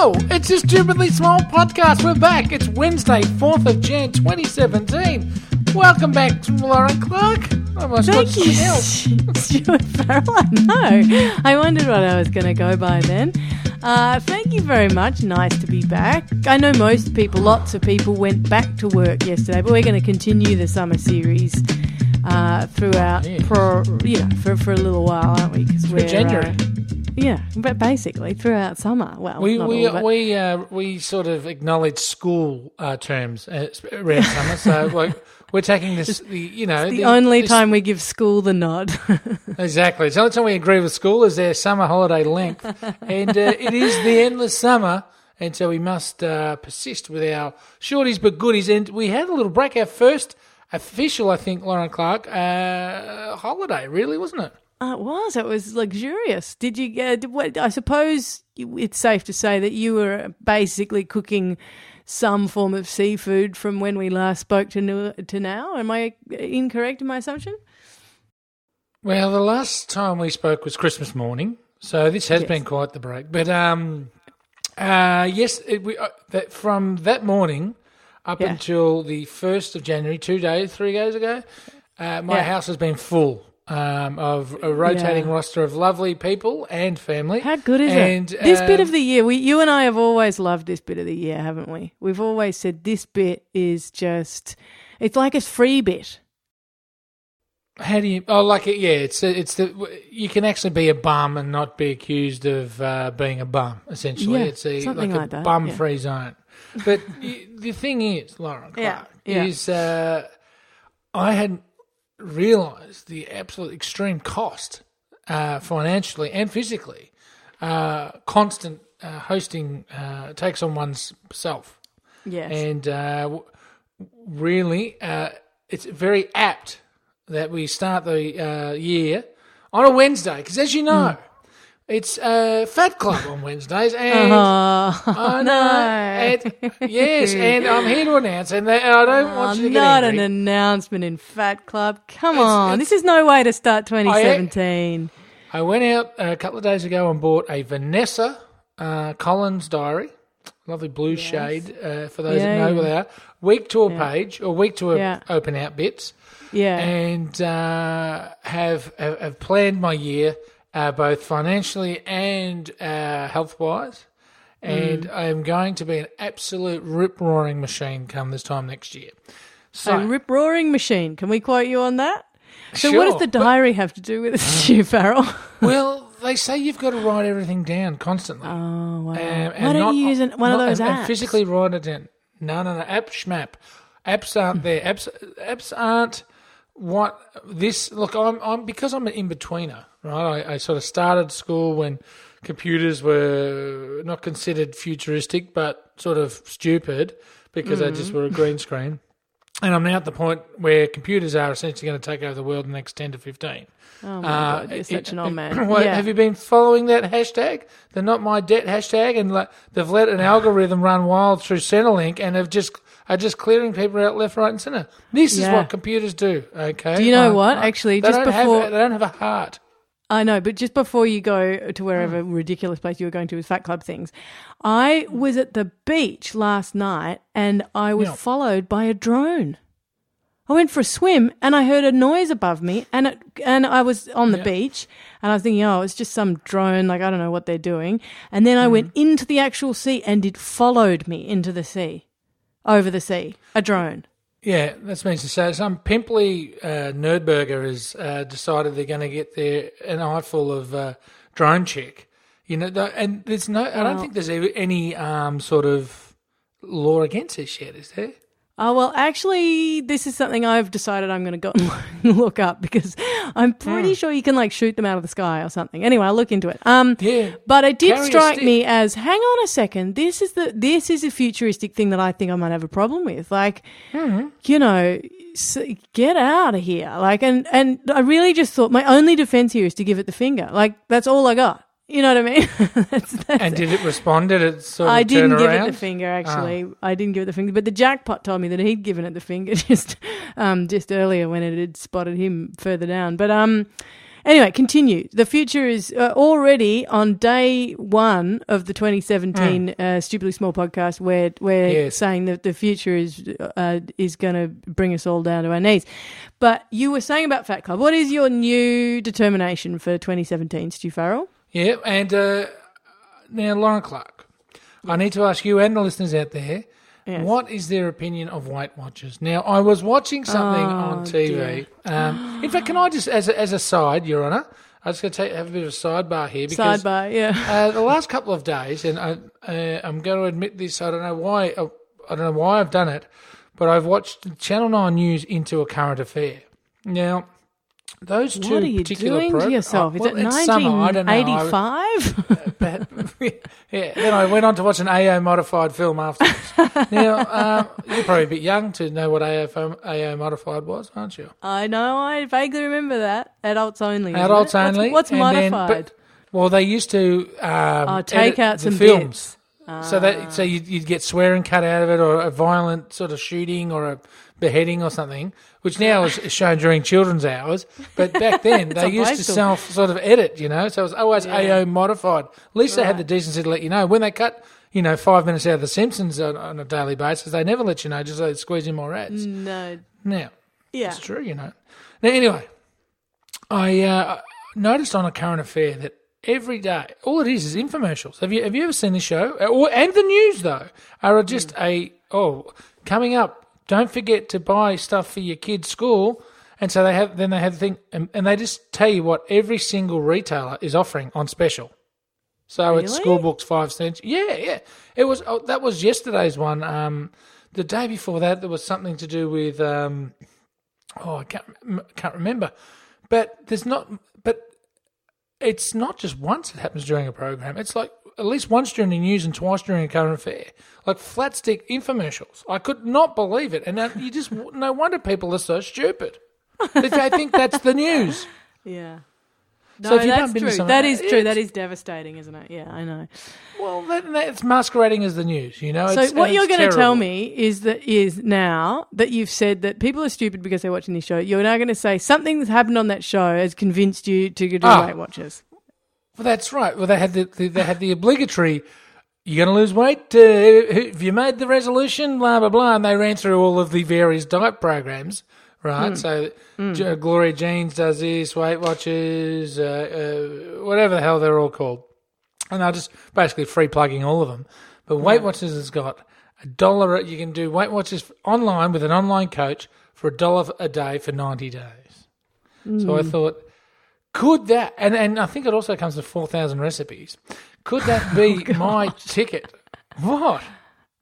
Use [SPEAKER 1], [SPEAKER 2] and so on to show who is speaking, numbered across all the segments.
[SPEAKER 1] Hello, it's a stupidly small podcast. We're back. It's Wednesday, 4th of Jan 2017. Welcome back to Lauren Clark. I almost got
[SPEAKER 2] Thank you,
[SPEAKER 1] something else.
[SPEAKER 2] Stuart Farrell. I know. I wondered what I was going to go by then. Uh, thank you very much. Nice to be back. I know most people, lots of people, went back to work yesterday, but we're going to continue the summer series uh, throughout
[SPEAKER 1] Yes.
[SPEAKER 2] for you know for, for a little while, aren't we? Because we're
[SPEAKER 1] January.
[SPEAKER 2] Yeah, but basically throughout summer. Well,
[SPEAKER 1] We we
[SPEAKER 2] all,
[SPEAKER 1] we uh, we sort of acknowledge school uh, terms uh, around summer, so like we're taking this. The you know
[SPEAKER 2] the only
[SPEAKER 1] this-
[SPEAKER 2] time we give school the nod.
[SPEAKER 1] exactly. It's the only time we agree with school is their summer holiday length, and uh, it is the endless summer, and so we must uh, persist with our shorties but goodies. And we had a little break. Our first official, I think, Lauren Clark uh, holiday. Really, wasn't it?
[SPEAKER 2] Uh, it was. It was luxurious. Did you? Uh, what, I suppose it's safe to say that you were basically cooking some form of seafood from when we last spoke to nu- to now. Am I incorrect in my assumption?
[SPEAKER 1] Well, the last time we spoke was Christmas morning, so this has
[SPEAKER 2] Yes.
[SPEAKER 1] been quite the break. But um, uh, yes, it, we, uh, that from that morning up
[SPEAKER 2] Yeah.
[SPEAKER 1] until the first of January, two days, three days ago, uh, my
[SPEAKER 2] Yeah.
[SPEAKER 1] house has been full um, of a rotating
[SPEAKER 2] Yeah.
[SPEAKER 1] roster of lovely people and family.
[SPEAKER 2] How good is
[SPEAKER 1] And,
[SPEAKER 2] it? This bit
[SPEAKER 1] um,
[SPEAKER 2] of the year, we, you and I have always loved this bit of the year, haven't we? We've always said this bit is just, it's like a free bit.
[SPEAKER 1] How do you? Oh, like it? Yeah, it's it's the you can actually be a bum and not be accused of uh, being a bum. Essentially,
[SPEAKER 2] Yeah,
[SPEAKER 1] it's a like,
[SPEAKER 2] like
[SPEAKER 1] a
[SPEAKER 2] that,
[SPEAKER 1] bum-free zone. But the thing is, Lauren Clark,
[SPEAKER 2] yeah.
[SPEAKER 1] is uh, I hadn't realised the absolute extreme cost uh, financially and physically. Uh, constant uh, hosting uh, takes on one's self
[SPEAKER 2] Yes.
[SPEAKER 1] and uh, w- really, uh, it's very apt that we start the uh, year on a Wednesday because, as you know, it's uh, Fat Club on Wednesdays, and
[SPEAKER 2] oh,
[SPEAKER 1] I know,
[SPEAKER 2] no.
[SPEAKER 1] and, yes, and I'm here to announce, and that- I don't want you to get
[SPEAKER 2] not an announcement in Fat Club. Come
[SPEAKER 1] It's-
[SPEAKER 2] on,
[SPEAKER 1] it's-
[SPEAKER 2] this is no way to start 2017.
[SPEAKER 1] I went out a couple of days ago and bought a Vanessa uh, Collins diary. Lovely blue shade uh, for those
[SPEAKER 2] Yeah,
[SPEAKER 1] that know
[SPEAKER 2] yeah.
[SPEAKER 1] what they are. Week to a page or week to a
[SPEAKER 2] Yeah.
[SPEAKER 1] open out bits.
[SPEAKER 2] Yeah,
[SPEAKER 1] and uh, have, have have planned my year uh, both financially and uh, health wise, and
[SPEAKER 2] Mm.
[SPEAKER 1] I am going to be an absolute rip roaring machine come this time next year. So
[SPEAKER 2] a rip roaring machine. Can we quote you on that? So, what does
[SPEAKER 1] Sure,
[SPEAKER 2] the
[SPEAKER 1] but-
[SPEAKER 2] diary have to do with it, Stu Farrell?
[SPEAKER 1] well, they say you've got to write everything down constantly.
[SPEAKER 2] Oh wow!
[SPEAKER 1] Um,
[SPEAKER 2] Why don't
[SPEAKER 1] not-
[SPEAKER 2] you use an, one of
[SPEAKER 1] not-
[SPEAKER 2] those
[SPEAKER 1] and,
[SPEAKER 2] apps?
[SPEAKER 1] and physically write it down. No, no, no. App schmap. Apps aren't there. Apps apps aren't what this. Look, I'm I'm because I'm an in betweener, right? I, I sort of started school when computers were not considered futuristic, but sort of stupid because they
[SPEAKER 2] Mm.
[SPEAKER 1] just were a green screen. And I'm now at the point where computers are essentially going to take over the world in the next ten to fifteen.
[SPEAKER 2] Oh my
[SPEAKER 1] Uh,
[SPEAKER 2] god, you're
[SPEAKER 1] it-
[SPEAKER 2] such an old man. Yeah.
[SPEAKER 1] Have you been following that hashtag, the not my debt hashtag, and like, they've let an algorithm run wild through Centrelink and have just are just clearing people out left, right, and centre. This is what computers do. Okay.
[SPEAKER 2] Do you know
[SPEAKER 1] Uh,
[SPEAKER 2] what?
[SPEAKER 1] uh,
[SPEAKER 2] Actually, just before-
[SPEAKER 1] have, they don't have a heart.
[SPEAKER 2] I know, but just before you go to wherever
[SPEAKER 1] Hmm.
[SPEAKER 2] ridiculous place you were going to with Fat Club things, I was at the beach last night and I was followed by a drone. I went for a swim and I heard a noise above me and it, and I was on the
[SPEAKER 1] Yeah.
[SPEAKER 2] beach and I was thinking, oh, it's just some drone, like I don't know what they're doing. And then I
[SPEAKER 1] Hmm.
[SPEAKER 2] went into the actual sea and it followed me into the sea, over the sea, a drone.
[SPEAKER 1] Yeah, that's means to say some pimply uh, nerdburger has uh, decided they're going to get their an eyeful of uh, drone chick. You know, th- and there's no. I don't think there's any um, sort of law against this yet, is there?
[SPEAKER 2] Oh, well, actually, this is something I've decided I'm going to go and look up because I'm
[SPEAKER 1] Hmm.
[SPEAKER 2] pretty sure you can like shoot them out of the sky or something. Anyway, I'll look into it. Um,
[SPEAKER 1] Yeah.
[SPEAKER 2] but it did
[SPEAKER 1] Carry
[SPEAKER 2] strike me as, hang on a second, this is the this is a futuristic thing that I think I might have a problem with. Like,
[SPEAKER 1] Mm-hmm.
[SPEAKER 2] you know, s get out of here. Like, and and I really just thought my only defense here is to give it the finger. Like, that's all I got. You know what I mean? that's, that's
[SPEAKER 1] And did it respond? Did it sort of
[SPEAKER 2] I didn't give
[SPEAKER 1] around?
[SPEAKER 2] it the finger. Actually, I didn't give it the finger. But the jackpot told me that he'd given it the finger just, um, just earlier when it had spotted him further down. But um, Anyway, continue. The future is uh, already on day one of the 2017 uh, Stupidly Small podcast. Where we're
[SPEAKER 1] Yes.
[SPEAKER 2] saying that the future is uh, is going to bring us all down to our knees. But you were saying about Fat Club. What is your new determination for 2017, Stu Farrell?
[SPEAKER 1] Yeah, and uh, now Lauren Clark, I need to ask you and the listeners out there,
[SPEAKER 2] Yes.
[SPEAKER 1] what is their opinion of Weight Watchers? Now, I was watching something
[SPEAKER 2] Oh,
[SPEAKER 1] on TV. Um, in fact, can I just, as a, as a side, Your Honour, I was going to take, have a bit of a sidebar here because
[SPEAKER 2] Sidebar, yeah.
[SPEAKER 1] uh, the last couple of days, and I, uh, I'm going to admit this. I don't know why. uh, I don't know why I've done it, but I've watched Channel Nine News into a current affair. Now, those two
[SPEAKER 2] What are you
[SPEAKER 1] particular
[SPEAKER 2] doing
[SPEAKER 1] pro-
[SPEAKER 2] to yourself?
[SPEAKER 1] oh,
[SPEAKER 2] Is
[SPEAKER 1] well,
[SPEAKER 2] it
[SPEAKER 1] it's summer, I don't know. I-
[SPEAKER 2] 1985?
[SPEAKER 1] but, yeah, then I went on to watch an AO modified film afterwards. now, uh, you're probably a bit young to know what AO, AO modified was, aren't you?
[SPEAKER 2] I know. I vaguely remember that. Adults only.
[SPEAKER 1] Adults
[SPEAKER 2] it? What's-
[SPEAKER 1] only.
[SPEAKER 2] What's,
[SPEAKER 1] and then-
[SPEAKER 2] modified?
[SPEAKER 1] but- well, they used to um,
[SPEAKER 2] Oh, take out
[SPEAKER 1] the
[SPEAKER 2] some
[SPEAKER 1] films. So that so you'd, you'd get swearing cut out of it, or a violent sort of shooting, or a beheading, or something, which now is shown during children's hours. But back then they used to self sort of edit, you know. So it was always
[SPEAKER 2] Yeah.
[SPEAKER 1] AO modified. At least they had the decency to let you know when they cut. You know, five minutes out of The Simpsons on, on a daily basis, they never let you know, just so they squeeze in more ads.
[SPEAKER 2] no.
[SPEAKER 1] Now,
[SPEAKER 2] Yeah.
[SPEAKER 1] it's true, you know. Now, anyway, I uh, noticed on a current affair that every day, all it is is infomercials. Have you have you ever seen this show? Uh, or- And the news though are just a oh coming up. Don't forget to buy stuff for your kids' school. And so they have then they have the thing, and, and they just tell you what every single retailer is offering on special. So it's
[SPEAKER 2] Really?
[SPEAKER 1] school books five cents. Yeah, yeah. It was oh, that was yesterday's one. Um, the day before that, there was something to do with um, oh, I can't can't remember. But there's not. But it's not just once it happens during a program. It's like at least once during the news and twice during a current affair. Like flat stick infomercials. I could not believe it, and now you just no wonder people are so stupid. They they think that's the news.
[SPEAKER 2] Yeah. No,
[SPEAKER 1] So if you
[SPEAKER 2] that's true. That is true. That is devastating, isn't it? Yeah, I know.
[SPEAKER 1] Well, that, that's masquerading as the news. You know.
[SPEAKER 2] So
[SPEAKER 1] It's-
[SPEAKER 2] what you're going to tell me is that is now that you've said that people are stupid because they're watching this show. You're now going to say something that's happened on that show has convinced you to do
[SPEAKER 1] Ah.
[SPEAKER 2] Weight Watchers.
[SPEAKER 1] Well, that's right. Well, they had the, the they had the obligatory. You're going to lose weight. Uh, have you made the resolution? Blah blah blah. And they ran through all of the various diet programs. Right. So J- Gloria Jeans does this. Weight Watchers, uh, uh, whatever the hell they're all called, and they're just basically free plugging all of them. But Weight Watchers has got a dollar. You can do Weight Watchers online with an online coach for a dollar a day for ninety days. So I thought, could that, and, and I think it also comes with 4,000 recipes, could that be oh, my ticket? What?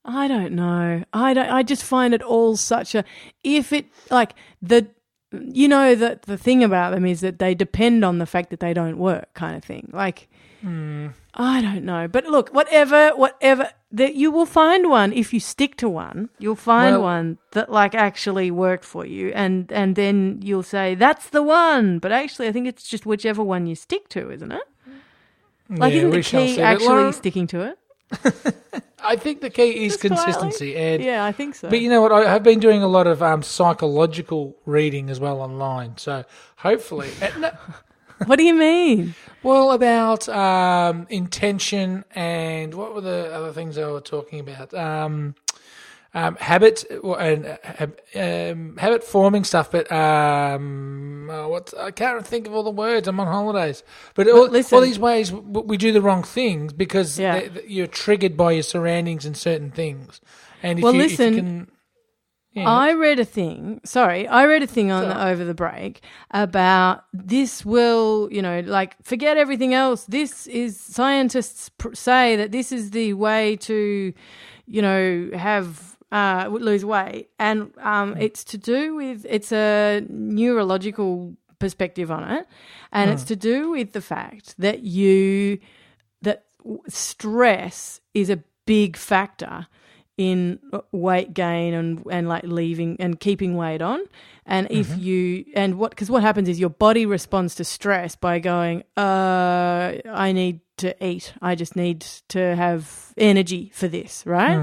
[SPEAKER 2] I don't know. I don't. I just find it all such a. If it like the, you know that the thing about them is that they depend on the fact that they don't work, kind of thing. Like, hmm. I don't know. But look, whatever, whatever that you will find one if you stick to one. You'll find
[SPEAKER 1] Well-
[SPEAKER 2] one that like actually worked for you, and and then you'll say that's the one. But actually, I think it's just whichever one you stick to, isn't it? Like,
[SPEAKER 1] Yeah,
[SPEAKER 2] isn't the key actually
[SPEAKER 1] Lauren,
[SPEAKER 2] sticking to it?
[SPEAKER 1] I think the key is
[SPEAKER 2] Just quietly?
[SPEAKER 1] consistency. And,
[SPEAKER 2] Yeah, I think so.
[SPEAKER 1] But you know what? I have been doing a lot of um, psychological reading as well online. So hopefully, and no-
[SPEAKER 2] what do you mean?
[SPEAKER 1] well, about um, intention and what were the other things I were talking about? Um, um, habit and uh, um, habit forming stuff, but um, uh, what I can't think of all the words. I'm on holidays, but all, all these ways we do the wrong things because
[SPEAKER 2] Yeah.
[SPEAKER 1] they- you're triggered by your surroundings and certain things. And if
[SPEAKER 2] Well,
[SPEAKER 1] you,
[SPEAKER 2] listen,
[SPEAKER 1] if you can, yeah.
[SPEAKER 2] I read a thing. Sorry, I read a thing on the, over the break about this will, you know, like forget everything else. This is scientists pr- say that this is the way to, you know, have uh, lose weight, and um, it's to do with it's a neurological perspective on it, and it's to do with the fact that you that stress is a big factor in weight gain and and like leaving and keeping weight on and if you and what because what happens is your body responds to stress by going uh i need to eat. I just need to have energy for this, right?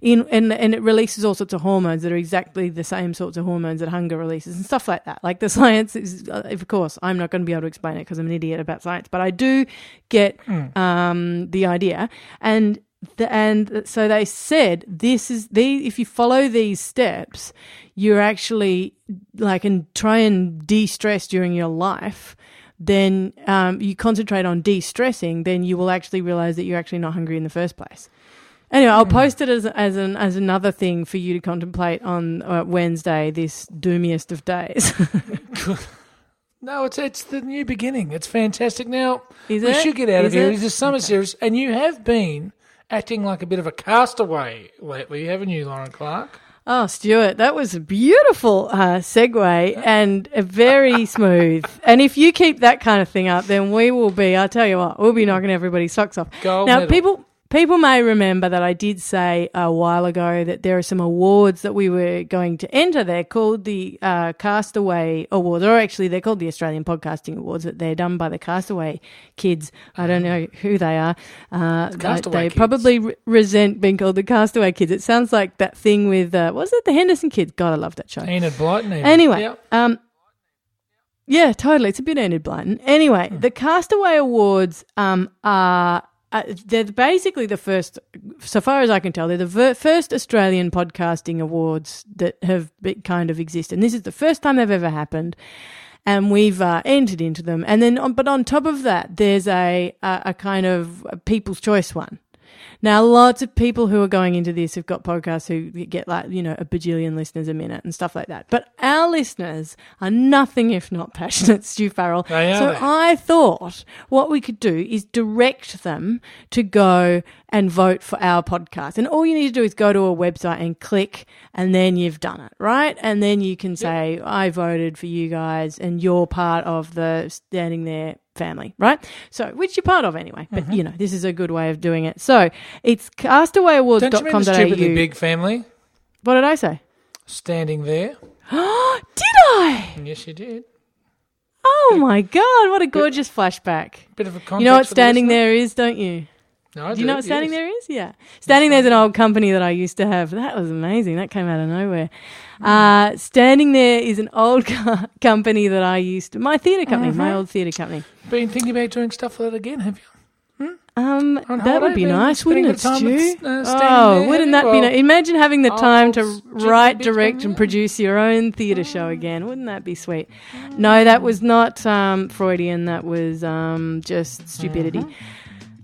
[SPEAKER 2] In and and it releases all sorts of hormones that are exactly the same sorts of hormones that hunger releases and stuff like that. Like the science is, uh, of course, I'm not going to be able to explain it because I'm an idiot about science, but I do get um, the idea and. The, and so they said this is the if you follow these steps you're actually like and try and de-stress during your life then um, you concentrate on de-stressing then you will actually realize that you're actually not hungry in the first place anyway i'll post it as, as an as another thing for you to contemplate on uh, wednesday this doomiest of days
[SPEAKER 1] No, it's it's the new beginning. It's fantastic. Now
[SPEAKER 2] Is
[SPEAKER 1] we
[SPEAKER 2] it?
[SPEAKER 1] should get out of here.
[SPEAKER 2] it?
[SPEAKER 1] It's a summer series, and you have been acting like a bit of a castaway lately, haven't you, Lauren Clark?
[SPEAKER 2] Oh, Stuart, that was a beautiful uh, segue and a very smooth. And if you keep that kind of thing up, then we will be. I tell you what, we'll be knocking everybody's socks off.
[SPEAKER 1] Gold
[SPEAKER 2] now,
[SPEAKER 1] medal.
[SPEAKER 2] people people may remember that I did say a while ago that there are some awards that we were going to enter. They're called the uh, Castaway Awards, or actually they're called the Australian Podcasting Awards. That they're done by the Castaway kids. I don't know who they are. Uh, they-
[SPEAKER 1] Castaway
[SPEAKER 2] they probably re- resent being called the Castaway Kids. It sounds like that thing with uh, was it the Henderson Kids? God, I love that show.
[SPEAKER 1] Enid Blyton. even.
[SPEAKER 2] Anyway,
[SPEAKER 1] Yep.
[SPEAKER 2] um, yeah, totally. It's a bit Enid Blyton. Anyway, the Castaway Awards um, are. Uh, they're basically the first, so far as I can tell, they're the ver- first Australian podcasting awards that have be- kind of existed. And this is the first time they've ever happened. And we've uh, entered into them. And then, on, but on top of that, there's a, a, a kind of a People's Choice one. Now, lots of people who are going into this have got podcasts who get like, you know, a bajillion listeners a minute and stuff like that. But our listeners are nothing if not passionate, Stu Farrell.
[SPEAKER 1] They are
[SPEAKER 2] so
[SPEAKER 1] they.
[SPEAKER 2] I thought what we could do is direct them to go and vote for our podcast. And all you need to do is go to a website and click, and then you've done it, right? And then you can say, I voted for you guys, and you're part of the standing there family, right? So, which you're part of anyway. But,
[SPEAKER 1] Mm-hmm.
[SPEAKER 2] you know, this is a good way of doing it. So, it's
[SPEAKER 1] Don't you mean the stupidly big family
[SPEAKER 2] What did I say?
[SPEAKER 1] standing there?
[SPEAKER 2] Did I?
[SPEAKER 1] Yes, you did.
[SPEAKER 2] Oh my God, what a gorgeous flashback.
[SPEAKER 1] Bit of a
[SPEAKER 2] You know what standing there is, don't you?
[SPEAKER 1] No,
[SPEAKER 2] Do you know what standing
[SPEAKER 1] yes.
[SPEAKER 2] there is? Yeah. Standing there's an old company that I used to have. That was amazing. That came out of nowhere. Uh, standing there is an old co- company that I used to, my theatre company, my old theatre company.
[SPEAKER 1] Been thinking about doing stuff like that again, have you?
[SPEAKER 2] Um, that would be nice, wouldn't it,
[SPEAKER 1] a bit of time with,
[SPEAKER 2] Stu?
[SPEAKER 1] uh,
[SPEAKER 2] oh,
[SPEAKER 1] there,
[SPEAKER 2] wouldn't that be nice? Imagine having the time to write, direct, and produce your own theatre show again. Wouldn't that be sweet? No, that was not um, Freudian. That was um, just stupidity.
[SPEAKER 1] Mm-hmm.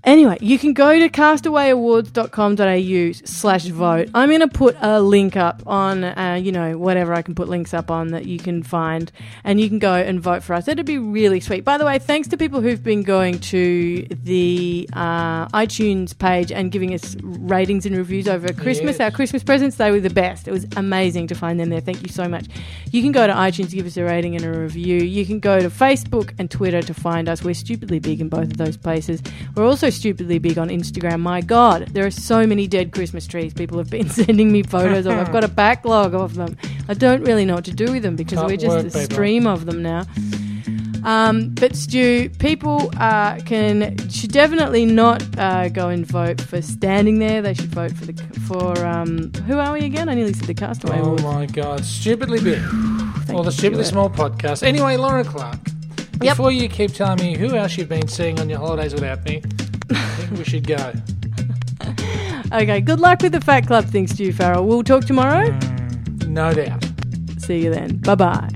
[SPEAKER 2] Anyway, you can go to castawayawards.com.au slash vote. I'm going to put a link up on, uh, you know, whatever I can put links up on that you can find, and you can go and vote for us. That'd be really sweet. By the way, thanks to people who've been going to the uh, iTunes page and giving us ratings and reviews over Christmas.
[SPEAKER 1] Yes.
[SPEAKER 2] Our Christmas presents, they were the best. It was amazing to find them there. Thank you so much. You can go to iTunes, to give us a rating and a review. You can go to Facebook and Twitter to find us. We're stupidly big in both of those places. We're also stupidly big on Instagram. My God, there are so many dead Christmas trees. People have been sending me photos of. I've got a backlog of them. I don't really know what to do with them because
[SPEAKER 1] Tough
[SPEAKER 2] we're just
[SPEAKER 1] work,
[SPEAKER 2] a
[SPEAKER 1] people.
[SPEAKER 2] stream of them now. Um, but Stu, people uh, can should definitely not uh, go and vote for standing there. They should vote for the for um, who are we again? I nearly said the Castaway
[SPEAKER 1] Oh
[SPEAKER 2] Awards.
[SPEAKER 1] my God, stupidly big. Or the stupidly small podcast. Anyway, Lauren Clark.
[SPEAKER 2] Yep.
[SPEAKER 1] Before you keep telling me who else you've been seeing on your holidays without me, I think we should go.
[SPEAKER 2] Okay, good luck with the Fat Club thing, Stu Farrell. We'll talk tomorrow.
[SPEAKER 1] Mm, no doubt.
[SPEAKER 2] See you then. Bye bye.